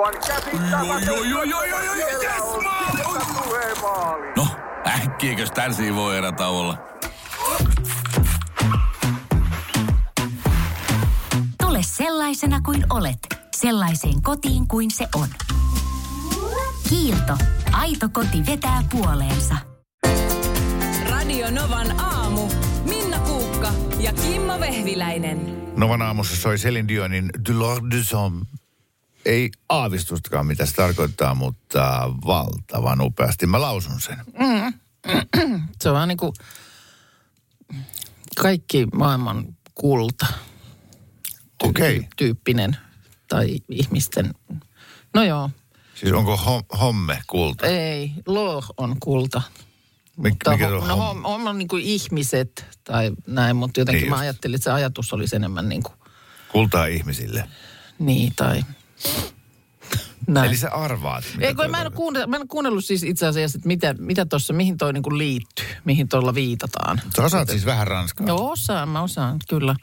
Aivan käsittämätöntä. Joo, joo, joo, joo, joo, joo, Siellä yes, maali! No, äkkiäkös tän voi erätä olla? Tule sellaisena kuin olet, sellaiseen kotiin kuin se on. Kiilto. Aito koti vetää puoleensa. Radio Novan aamu. Minna Kuukka ja Kimmo Vehviläinen. Novan aamussa soi Celine Dionin Du Lord du Somme. Ei aavistustakaan, mitä se tarkoittaa, mutta valtavan upeasti. Mä lausun sen. Se on niin kuin kaikki maailman kulta Okei. Okay. tyyppinen tai ihmisten. No joo, Siis onko hom- homme kulta? ei, loh on kulta. Mik, Mutta mikä on no hom on niin kuin ihmiset tai näin, mutta jotenkin Niin mä just. ajattelin, että se ajatus olisi enemmän niin kuin Kultaa ihmisille. niin tai näin. Eli sä arvaat, mitä Ei, kun mä, en kuunnellut, mä en kuunnellut siis itse asiassa, että mitä, mitä tuossa, mihin toi niinku liittyy, mihin tuolla viitataan. Sä osaat siis vähän ranskaa. Joo, osaan, mä osaan, kyllä.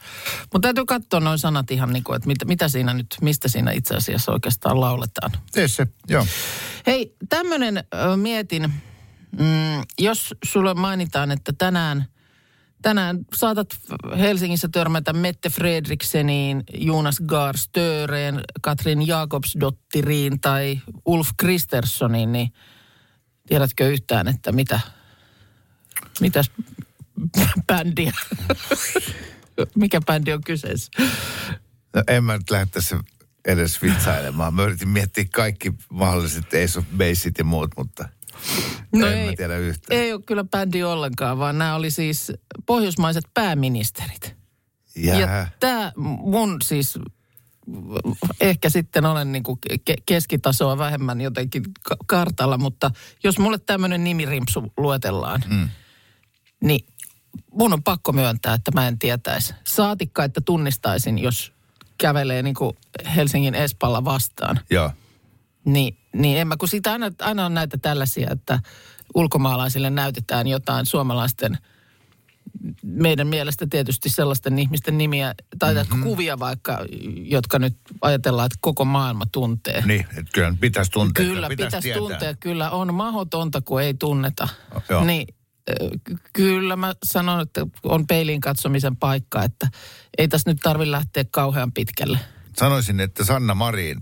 Mutta täytyy katsoa noin sanat ihan niin kuin, että mitä, mitä siinä nyt, mistä siinä itse asiassa oikeastaan lauletaan. Tee se, joo. Hei, tämmöinen mietin, mm, jos sulle mainitaan, että tänään, tänään saatat Helsingissä törmätä Mette Fredrikseniin, Jonas Gaar Störeen, Katrin Jakobsdotteriin tai Ulf Kristerssoniin, niin tiedätkö yhtään, että mitä, mitäs bändiä, mikä bändi on kyseessä? No en mä nyt lähde tässä edes vitsailemaan. Mä yritin miettiä kaikki mahdolliset Ace of Baseit ja muut, mutta No en ei, mä tiedä yhtään. ei ole kyllä bändi ollenkaan, vaan nämä oli siis pohjoismaiset pääministerit. Jää. Ja tämä mun siis, ehkä sitten olen niin kuin ke- keskitasoa vähemmän jotenkin ka- kartalla, mutta jos mulle tämmöinen nimirimpsu luetellaan, mm. niin mun on pakko myöntää, että mä en tietäisi. Saatikka, että tunnistaisin, jos kävelee niin kuin Helsingin Espalla vastaan. Joo. Niin, niin en mä, kun siitä aina, aina on näitä tällaisia, että ulkomaalaisille näytetään jotain suomalaisten, meidän mielestä tietysti sellaisten ihmisten nimiä, tai mm-hmm. kuvia vaikka, jotka nyt ajatellaan, että koko maailma tuntee. Niin, että kyllä pitäisi tuntea. Kyllä, pitäisi pitäisi tietää. tuntea. Kyllä on mahdotonta, kun ei tunneta. Joo. Niin kyllä mä sanon, että on peiliin katsomisen paikka, että ei tässä nyt tarvitse lähteä kauhean pitkälle. Sanoisin, että Sanna Marin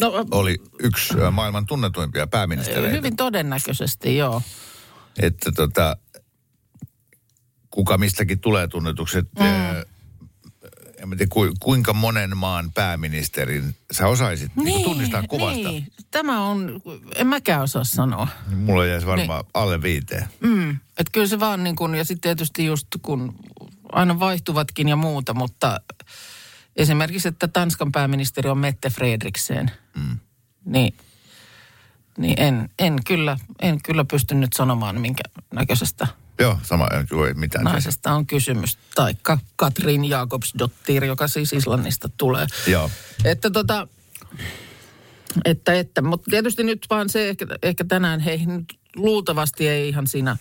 No, oli yksi maailman tunnetuimpia pääministereitä. hyvin todennäköisesti, joo. Että tota, kuka mistäkin tulee tunnetuksi. että, ö, En tiedä, ku, kuinka monen maan pääministerin sä osaisit niin, tunnistaa kuvasta. Niin. Tämä on, en mäkään osaa sanoa. Mulla jäisi varmaan niin. alle viiteen. Mm. Että kyllä se vaan niin kuin, ja sitten tietysti just kun aina vaihtuvatkin ja muuta, mutta esimerkiksi, että Tanskan pääministeri on Mette Fredriksen, mm. niin, niin en, en, kyllä, en kyllä pysty nyt sanomaan, minkä näköisestä Joo, sama, ei mitään. naisesta on kysymys. Taikka Katrin Jakobsdottir, joka siis Islannista tulee. Joo. Että tota, että, että, mutta tietysti nyt vaan se, ehkä, ehkä tänään heihin nyt luultavasti ei ihan siinä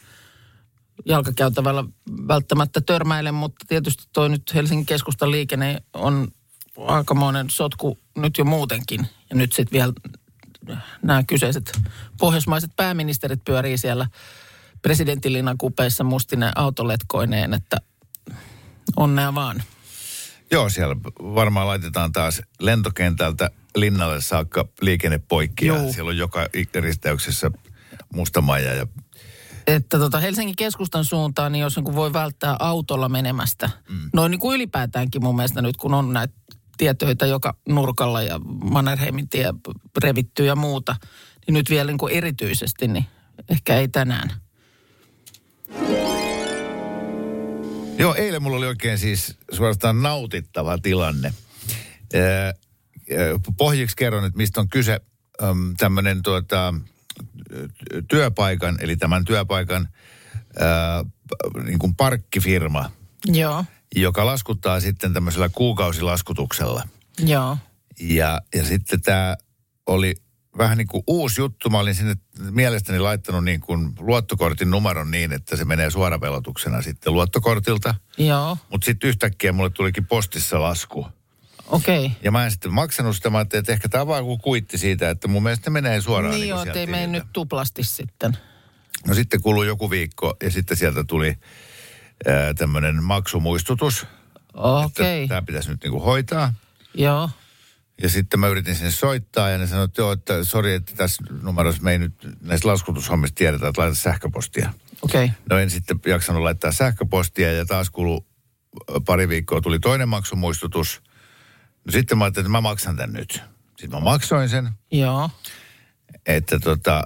jalkakäytävällä välttämättä törmäile, mutta tietysti toi nyt Helsingin keskustan liikenne on aikamoinen sotku nyt jo muutenkin. Ja nyt sitten vielä nämä kyseiset pohjoismaiset pääministerit pyörii siellä presidentinlinnan kupeissa mustinen autoletkoineen, että onnea vaan. Joo, siellä varmaan laitetaan taas lentokentältä linnalle saakka liikenne poikki. Ja siellä on joka risteyksessä mustamaja ja Että tota Helsingin keskustan suuntaan, niin jos niin voi välttää autolla menemästä, mm. noin niin kuin ylipäätäänkin mun mielestä nyt, kun on näitä tietöitä joka nurkalla ja Mannerheimin tie revittyy ja muuta, niin nyt vielä niin kuin erityisesti, niin ehkä ei tänään. Joo, eilen mulla oli oikein siis suorastaan nautittava tilanne. Pohjiksi kerron, että mistä on kyse. Tämmöinen tuota, työpaikan, eli tämän työpaikan ää, niin kuin parkkifirma, Joo, joka laskuttaa sitten tämmöisellä kuukausilaskutuksella. joo. Ja, ja sitten tämä oli vähän niin kuin uusi juttu. Mä olin sinne mielestäni laittanut niin kuin luottokortin numeron niin, että se menee suoravelotuksena sitten luottokortilta. Joo. Mutta sitten yhtäkkiä mulle tulikin postissa lasku Okei. Okay. Ja mä en sitten maksanut sitä, mä ajattelin, että ehkä tämä on vaan joku kuitti siitä, että mun mielestä menee suoraan Niin niin joo, kuin ettei mene nyt tuplasti sitten. No sitten kului joku viikko ja sitten sieltä tuli tämmöinen maksumuistutus. Okei, Että tämä pitäisi nyt niinku hoitaa. joo. Ja sitten mä yritin sinne soittaa ja ne sanoivat, että joo, että sori, että tässä numerossa me ei nyt näistä laskutushommista tiedetä, että laita sähköpostia. Okei. Okay. No en sitten jaksanut laittaa sähköpostia ja taas kulu pari viikkoa tuli toinen maksumuistutus. No sitten mä ajattelin, että mä maksan tämän nyt. Sitten mä maksoin sen, Joo. että tota,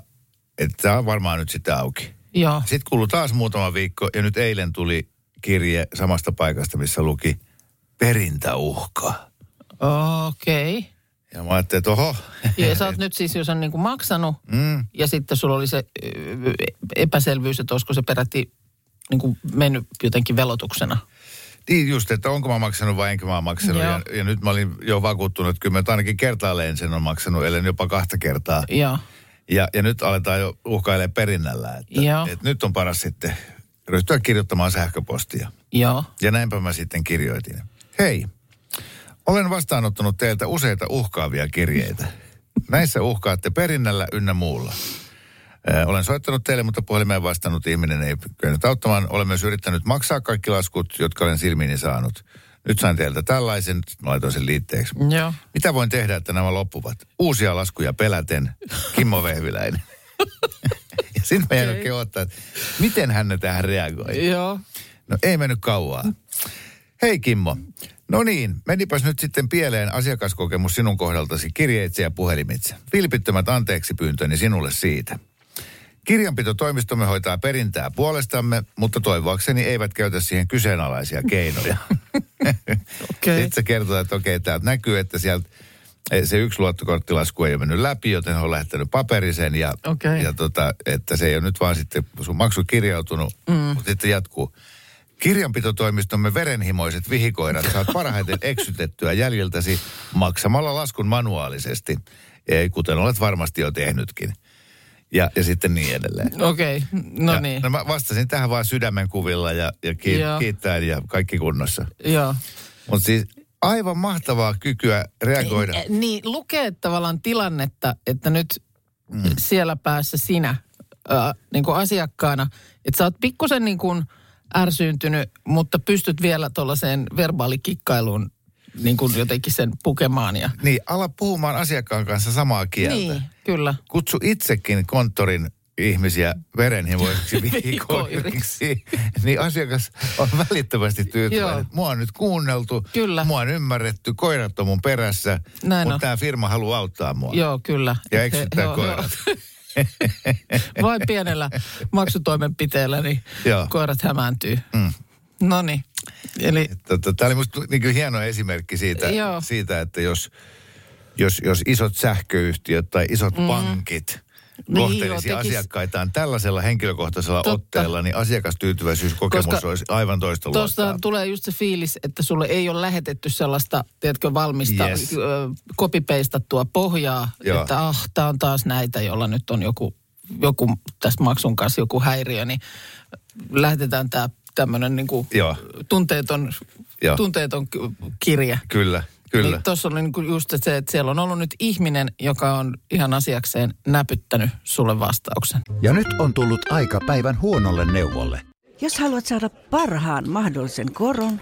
että tämä on varmaan nyt sitten auki. Joo. Sitten kului taas muutama viikko ja nyt eilen tuli kirje samasta paikasta, missä luki perintäuhka. Okei. Okay. Ja mä ajattelin, että oho. Ja sä oot nyt siis, jos on niin kuin maksanut, Mm. ja sitten sulla oli se epäselvyys, että olisiko se peräti niin kuin mennyt jotenkin velotuksena. Niin just, että onko mä maksanut vai enkö mä maksanut. Joo. Ja, ja, nyt mä olin jo vakuuttunut, että kyllä mä ainakin kertaalleen sen on maksanut, ellen jopa kahta kertaa. Joo. Ja, ja nyt aletaan jo uhkailemaan perinnällä, että, Joo. että nyt on paras sitten ryhtyä kirjoittamaan sähköpostia. Joo. Ja näinpä mä sitten kirjoitin. Hei, olen vastaanottanut teiltä useita uhkaavia kirjeitä. Näissä uhkaatte perinnällä ynnä muulla. Olen soittanut teille, mutta puhelimeen vastannut ihminen ei kyennyt auttamaan. Olen myös yrittänyt maksaa kaikki laskut, jotka olen silmiini saanut. Nyt sain teiltä tällaisen, mä laitoin sen liitteeksi. Joo. Mitä voin tehdä, että nämä loppuvat? Uusia laskuja peläten, Kimmo Vehviläinen. ja sitten mä jäin odottaa, että miten hän ne tähän reagoi. Joo. No ei mennyt kauaa. Hei Kimmo. No niin, menipäs nyt sitten pieleen asiakaskokemus sinun kohdaltasi kirjeitse ja puhelimitse. Vilpittömät anteeksi pyyntöni sinulle siitä. Kirjanpitotoimistomme hoitaa perintää puolestamme, mutta toivoakseni eivät käytä siihen kyseenalaisia keinoja. Okei. Sitten se kertoo, että okei, täältä näkyy, että sieltä eh, se yksi luottokorttilasku ei ole mennyt läpi, joten on lähettänyt paperisen ja, Okei. ja tota, että se ei ole nyt vaan sitten sun maksu kirjautunut, mm. mutta sitten jatkuu. Kirjanpitotoimistomme verenhimoiset vihikoirat saat parhaiten eksytettyä jäljiltäsi maksamalla laskun manuaalisesti, kuten olet varmasti jo tehnytkin. Ja, ja sitten niin edelleen. Okei. Okay. No ja, niin. No mä vastasin tähän vaan sydämen kuvilla ja, ja ki, Joo. kiittäen ja kaikki kunnossa. Joo. Mutta siis aivan mahtavaa kykyä reagoida. Eh, Niin, lukee tavallaan tilannetta, että nyt mm. siellä päässä sinä äh, niin kuin asiakkaana, että sä oot pikkusen niin kuin ärsyyntynyt, mutta pystyt vielä tuollaiseen verbaalikikkailuun niin kuin jotenkin sen pukemaan. Ja... Niin, ala puhumaan asiakkaan kanssa samaa kieltä. Niin, kyllä. Kutsu itsekin konttorin ihmisiä verenhimoisiksi vihikoiriksi. niin asiakas on välittömästi tyytyväinen. Mua on nyt kuunneltu, Kyllä. mua on ymmärretty, koirat on mun perässä, Näin mutta on. tämä firma haluaa auttaa mua. Joo, kyllä. Ja eksyttää he koirat. Vain pienellä maksutoimenpiteellä niin Joo. koirat hämääntyy. Mm. No niin. Eli Tämä oli musta niin hieno esimerkki siitä, Joo. siitä että jos, jos, jos isot sähköyhtiöt tai isot mm. pankit Niin, kohtelisi tekis- asiakkaitaan tällaisella henkilökohtaisella Totta. otteella, niin asiakastyytyväisyyskokemus Koska olisi aivan toista Tuosta luokkaa. tulee just se fiilis, että sulle ei ole lähetetty sellaista, tiedätkö, valmista Yes. kopipeistattua pohjaa, Joo. että ah, tämä on taas näitä, jolla nyt on joku, joku tässä maksun kanssa joku häiriö, niin lähetetään tämä tämmöinen niinku Joo. tunteeton, Joo. tunteeton k- kirje. Kyllä, kyllä. Niin tuossa oli niinku just se, että siellä on ollut nyt ihminen, joka on ihan asiakseen näpyttänyt sulle vastauksen. Ja nyt on tullut aika päivän huonolle neuvolle. Jos haluat saada parhaan mahdollisen koron,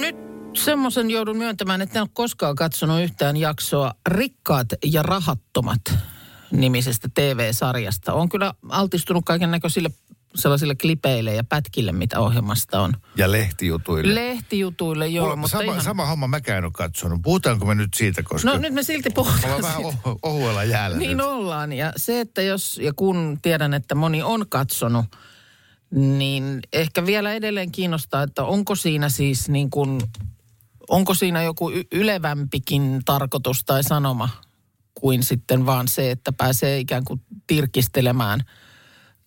Nyt semmoisen joudun myöntämään, että en ole koskaan katsonut yhtään jaksoa Rikkaat ja rahattomat nimisestä TV-sarjasta. Olen kyllä altistunut kaiken näköisille sellaisille klipeille ja pätkille, mitä ohjelmasta on. Ja lehtijutuille. Lehtijutuille, joo, Mulla, mutta sama, ihan... sama homma mäkään en ole katsonut. Puhutaanko me nyt siitä, koska No nyt me silti puhutaan ollaan vähän oh, ohuella jäällä Niin nyt. ollaan. Ja se, että jos ja kun tiedän, että moni on katsonut, niin ehkä vielä edelleen kiinnostaa, että onko siinä siis niin kuin, onko siinä joku ylevämpikin tarkoitus tai sanoma kuin sitten vaan se, että pääsee ikään kuin tirkistelemään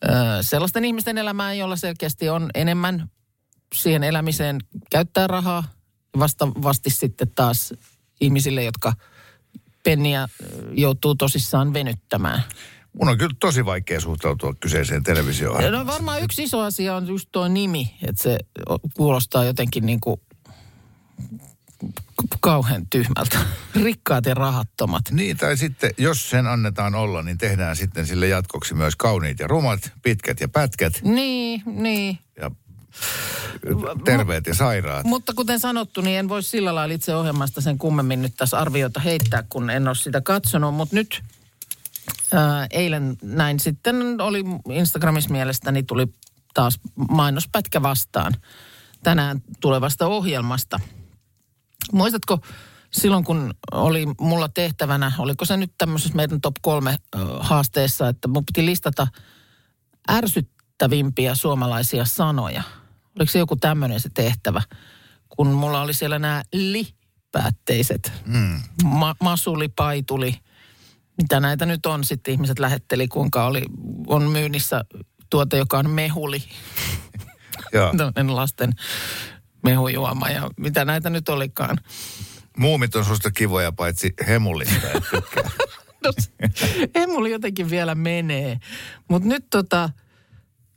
ö, sellaisten ihmisten elämään, jolla selkeästi on enemmän siihen elämiseen käyttää rahaa. Vastaavasti sitten taas ihmisille, jotka penniä joutuu tosissaan venyttämään. Mun on kyllä tosi vaikea suhtautua kyseiseen televisioon. No varmaan yksi iso asia on just tuo nimi, että se kuulostaa jotenkin niin kuin kauhean tyhmältä. Rikkaat ja rahattomat. Niin, tai sitten jos sen annetaan olla, niin tehdään sitten sille jatkoksi myös kauniit ja rumat, pitkät ja pätkät Niin, niin. ja terveet ja sairaat. Mutta kuten sanottu, niin en voi sillä lailla itse ohjelmasta sen kummemmin nyt tässä arviota heittää, kun en ole sitä katsonut. Mutta nyt ää, eilen näin sitten oli Instagramissa mielestäni tuli taas mainospätkä vastaan tänään tulevasta ohjelmasta. Muistatko silloin, kun oli mulla tehtävänä, oliko se nyt tämmöisessä meidän top kolme haasteessa, että mun piti listata ärsyttävimpiä suomalaisia sanoja. Oliko se joku tämmöinen se tehtävä? Kun mulla oli siellä nämä li-päätteiset. Mm. Ma- masuli, paituli. Mitä näitä nyt on sitten ihmiset lähetteli, kuinka oli, on myynnissä tuote, joka on mehuli. Joo. Lasten mehujuoma ja mitä näitä nyt olikaan. Muumit on susta kivoja paitsi tykkää. No, mulla jotenkin vielä menee. Mutta nyt tota,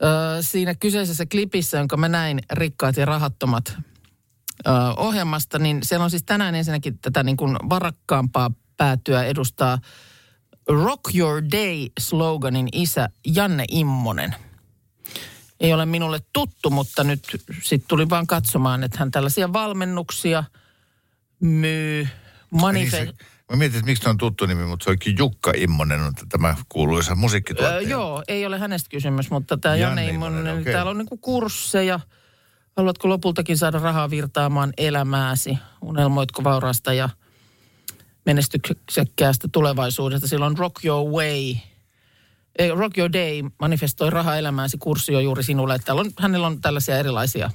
ö, siinä kyseisessä klipissä, jonka mä näin, Rikkaat ja rahattomat ö, ohjelmasta, niin siellä on siis tänään ensinnäkin tätä niin kuin varakkaampaa päätyä edustaa Rock Your Day-sloganin isä Janne Immonen. Ei ole minulle tuttu, mutta nyt sitten tuli vaan katsomaan, että hän tällaisia valmennuksia myy. Niin Manife- se, mä mietin, että miksi se on tuttu nimi, mutta se onkin Jukka Immonen, on tämä kuuluisa musiikkituottaja. Öö, joo, ei ole hänestä kysymys, mutta tämä Janne Janne Immonen, Immonen, niin okei. täällä on niinku kursseja. Haluatko lopultakin saada rahaa virtaamaan elämääsi? Unelmoitko vauraasta ja menestyksekkäästä tulevaisuudesta? Silloin Rock Your Way, ei, Rock Your Day manifestoi rahaa elämääsi kurssi on juuri sinulle. Täällä on, hänellä on tällaisia erilaisia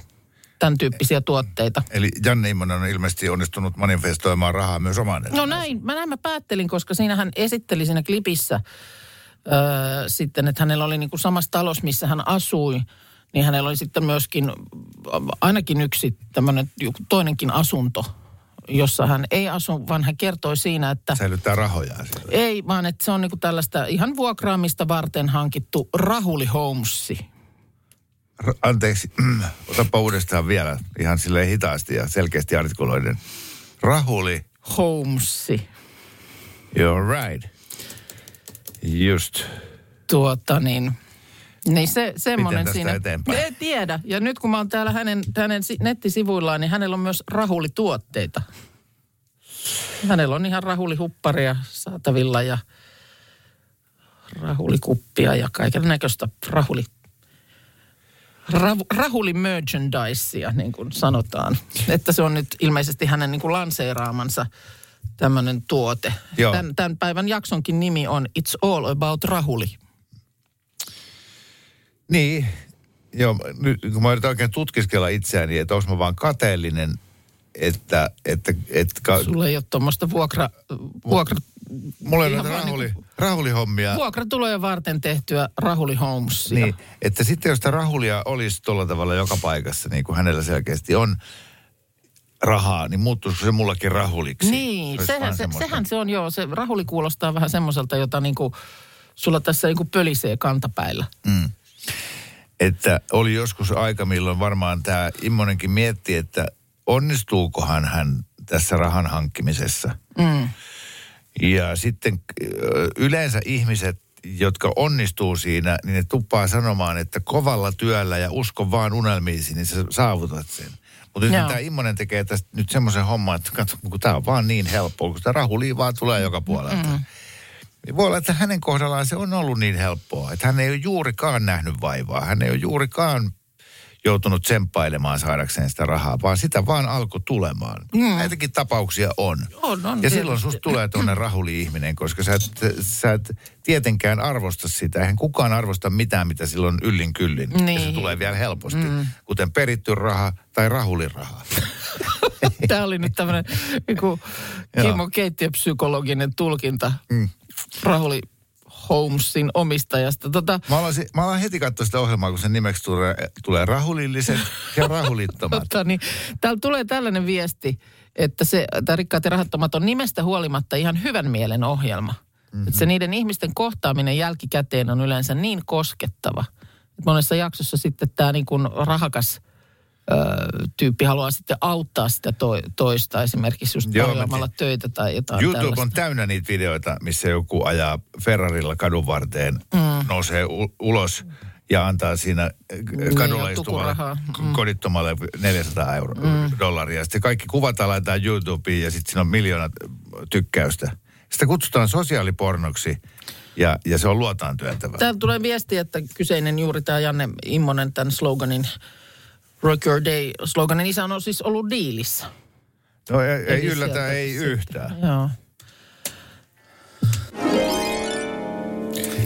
tämän tyyppisiä tuotteita. Eli Janne Immonen on ilmeisesti onnistunut manifestoimaan rahaa myös omaan No elämäänsä. näin, mä näin mä päättelin, koska siinä hän esitteli siinä klipissä öö, sitten, että hänellä oli niin kuin samassa talossa, missä hän asui, niin hänellä oli sitten myöskin ainakin yksi tämmöinen toinenkin asunto, jossa hän ei asu, vaan hän kertoi siinä, että Säilyttää rahoja siellä. ei, vaan että se on niin kuin tällaista ihan vuokraamista varten hankittu Rahuli Homesi. R- anteeksi, otapa uudestaan vielä ihan silleen hitaasti ja selkeästi artikuloiden. Rahuli, Homesi. you're right. Just. Tuota niin, niin se semmoinen tästä siinä. eteenpäin? En tiedä. Ja nyt kun mä oon täällä hänen, hänen si- nettisivuillaan, niin hänellä on myös rahulituotteita. Hänellä on ihan rahulihupparia saatavilla ja rahulikuppia ja kaiken näköistä rahuli, rahu, rahuli merchandisea, niin kuin sanotaan. Että se on nyt ilmeisesti hänen niin kuin lanseeraamansa tämmöinen tuote. Joo. Tämän, tämän päivän jaksonkin nimi on It's All About Rahuli. Niin, joo, nyt kun mä yritän oikein tutkiskella itseäni, että onko mä vaan kateellinen, että, että, että ka, Sulla ei ole tuommoista vuokra, vuokra, mulla on ihan näitä vaan rahuli, niinku- rahulihommia. vuokratulojen varten tehtyä Rahuli Homesia. Niin, että sitten jos sitä rahulia olisi tuolla tavalla joka paikassa, niin kuin hänellä selkeästi on rahaa, niin muuttuisiko se mullakin rahuliksi? Niin, sehän se, sehän se on joo. Se rahuli kuulostaa vähän semmoiselta, jota niinku, sulla tässä niinku pölisee kantapäillä. Että oli joskus aika, milloin varmaan tämä Immonenkin mietti, että onnistuukohan hän tässä rahan hankkimisessa. Mm. Ja sitten yleensä ihmiset, jotka onnistuu siinä, niin ne tuppaa sanomaan, että kovalla työllä ja usko vaan unelmiisi, niin sä saavutat sen. Mutta nyt tämä Immonen tekee tästä nyt semmoisen homman, että katso, kun tämä on vaan niin helppoa, kun sitä rahulia vaan tulee joka puolelta. Mm. Niin voi olla, että hänen kohdallaan se on ollut niin helppoa, että hän ei ole juurikaan nähnyt vaivaa. Hän ei ole juurikaan joutunut tsemppailemaan saadakseen sitä rahaa, vaan sitä vaan alkoi tulemaan. Mm. Näitäkin tapauksia on. On, on ja silloin tietysti. susta tulee tuonne rahuli-ihminen, koska sä et, sä et tietenkään arvosta sitä. Eihän kukaan arvosta mitään, mitä silloin yllin kyllin. Ja se Niin. tulee vielä helposti, mm. kuten peritty raha tai rahuliraha. Tämä oli nyt tämmöinen niin Kimmo keittiöpsykologinen tulkinta mm. Rahuli Holmesin omistajasta. Tota, Mä alan, mä alan heti katsoa sitä ohjelmaa, kun sen nimeksi tulee, tulee rahulilliset ja rahulittomat. tota, niin, täällä tulee tällainen viesti, että se, tämä Rikkaat ja rahattomat on nimestä huolimatta ihan hyvän mielen ohjelma. Mm-hmm. Että se niiden ihmisten kohtaaminen jälkikäteen on yleensä niin koskettava. Monessa jaksossa sitten tämä niin kuin rahakas tyyppi haluaa sitten auttaa sitä to, toista esimerkiksi just tarjoamalla töitä tai jotain YouTube tällaista. on täynnä niitä videoita, missä joku ajaa Ferrarilla kadun varteen, mm. nousee u- ulos ja antaa siinä äh, kadulla ja istuvalle mm. kodittomalle 400 euro, mm. dollaria. Sitten kaikki kuvataan laitetaan YouTubeen ja sitten siinä on miljoonat tykkäystä. Sitä kutsutaan sosiaalipornoksi ja, ja se on luotaan työntävä. Täällä tulee viesti, että kyseinen juuri tämä Janne Immonen tämän sloganin Rock Your Day sloganin isä on siis ollut diilissä. No, ei, ei yllätä, sieltä ei yhtään. Joo.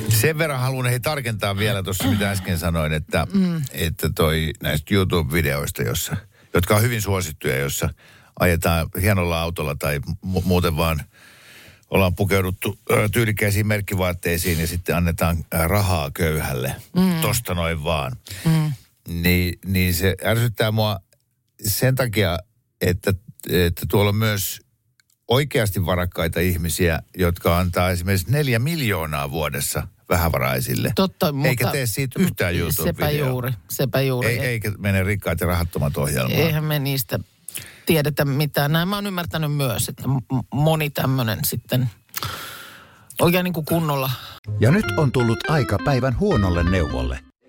Sen verran haluan hei tarkentaa vielä tuossa, mitä äsken sanoin, että, mm. että toi näistä YouTube-videoista, jossa, jotka on hyvin suosittuja, jossa ajetaan hienolla autolla tai mu- muuten vaan ollaan pukeuduttu tyylikkäisiin merkkivaatteisiin ja sitten annetaan rahaa köyhälle. Mm. Tosta noin vaan. Mm. Niin, niin se ärsyttää mua sen takia, että, että tuolla on myös oikeasti varakkaita ihmisiä, jotka antaa esimerkiksi neljä miljoonaa vuodessa vähävaraisille. Totta, mutta... Eikä tee siitä yhtään Sepä YouTube-videoa. juuri, sepä juuri. Ei, eikä mene rikkaat ja rahattomat ohjelmaan. Eihän me niistä tiedetä mitään. Näin mä oon ymmärtänyt myös, että moni tämmöinen sitten oikein niin kuin kunnolla. Ja nyt on tullut aika päivän huonolle neuvolle.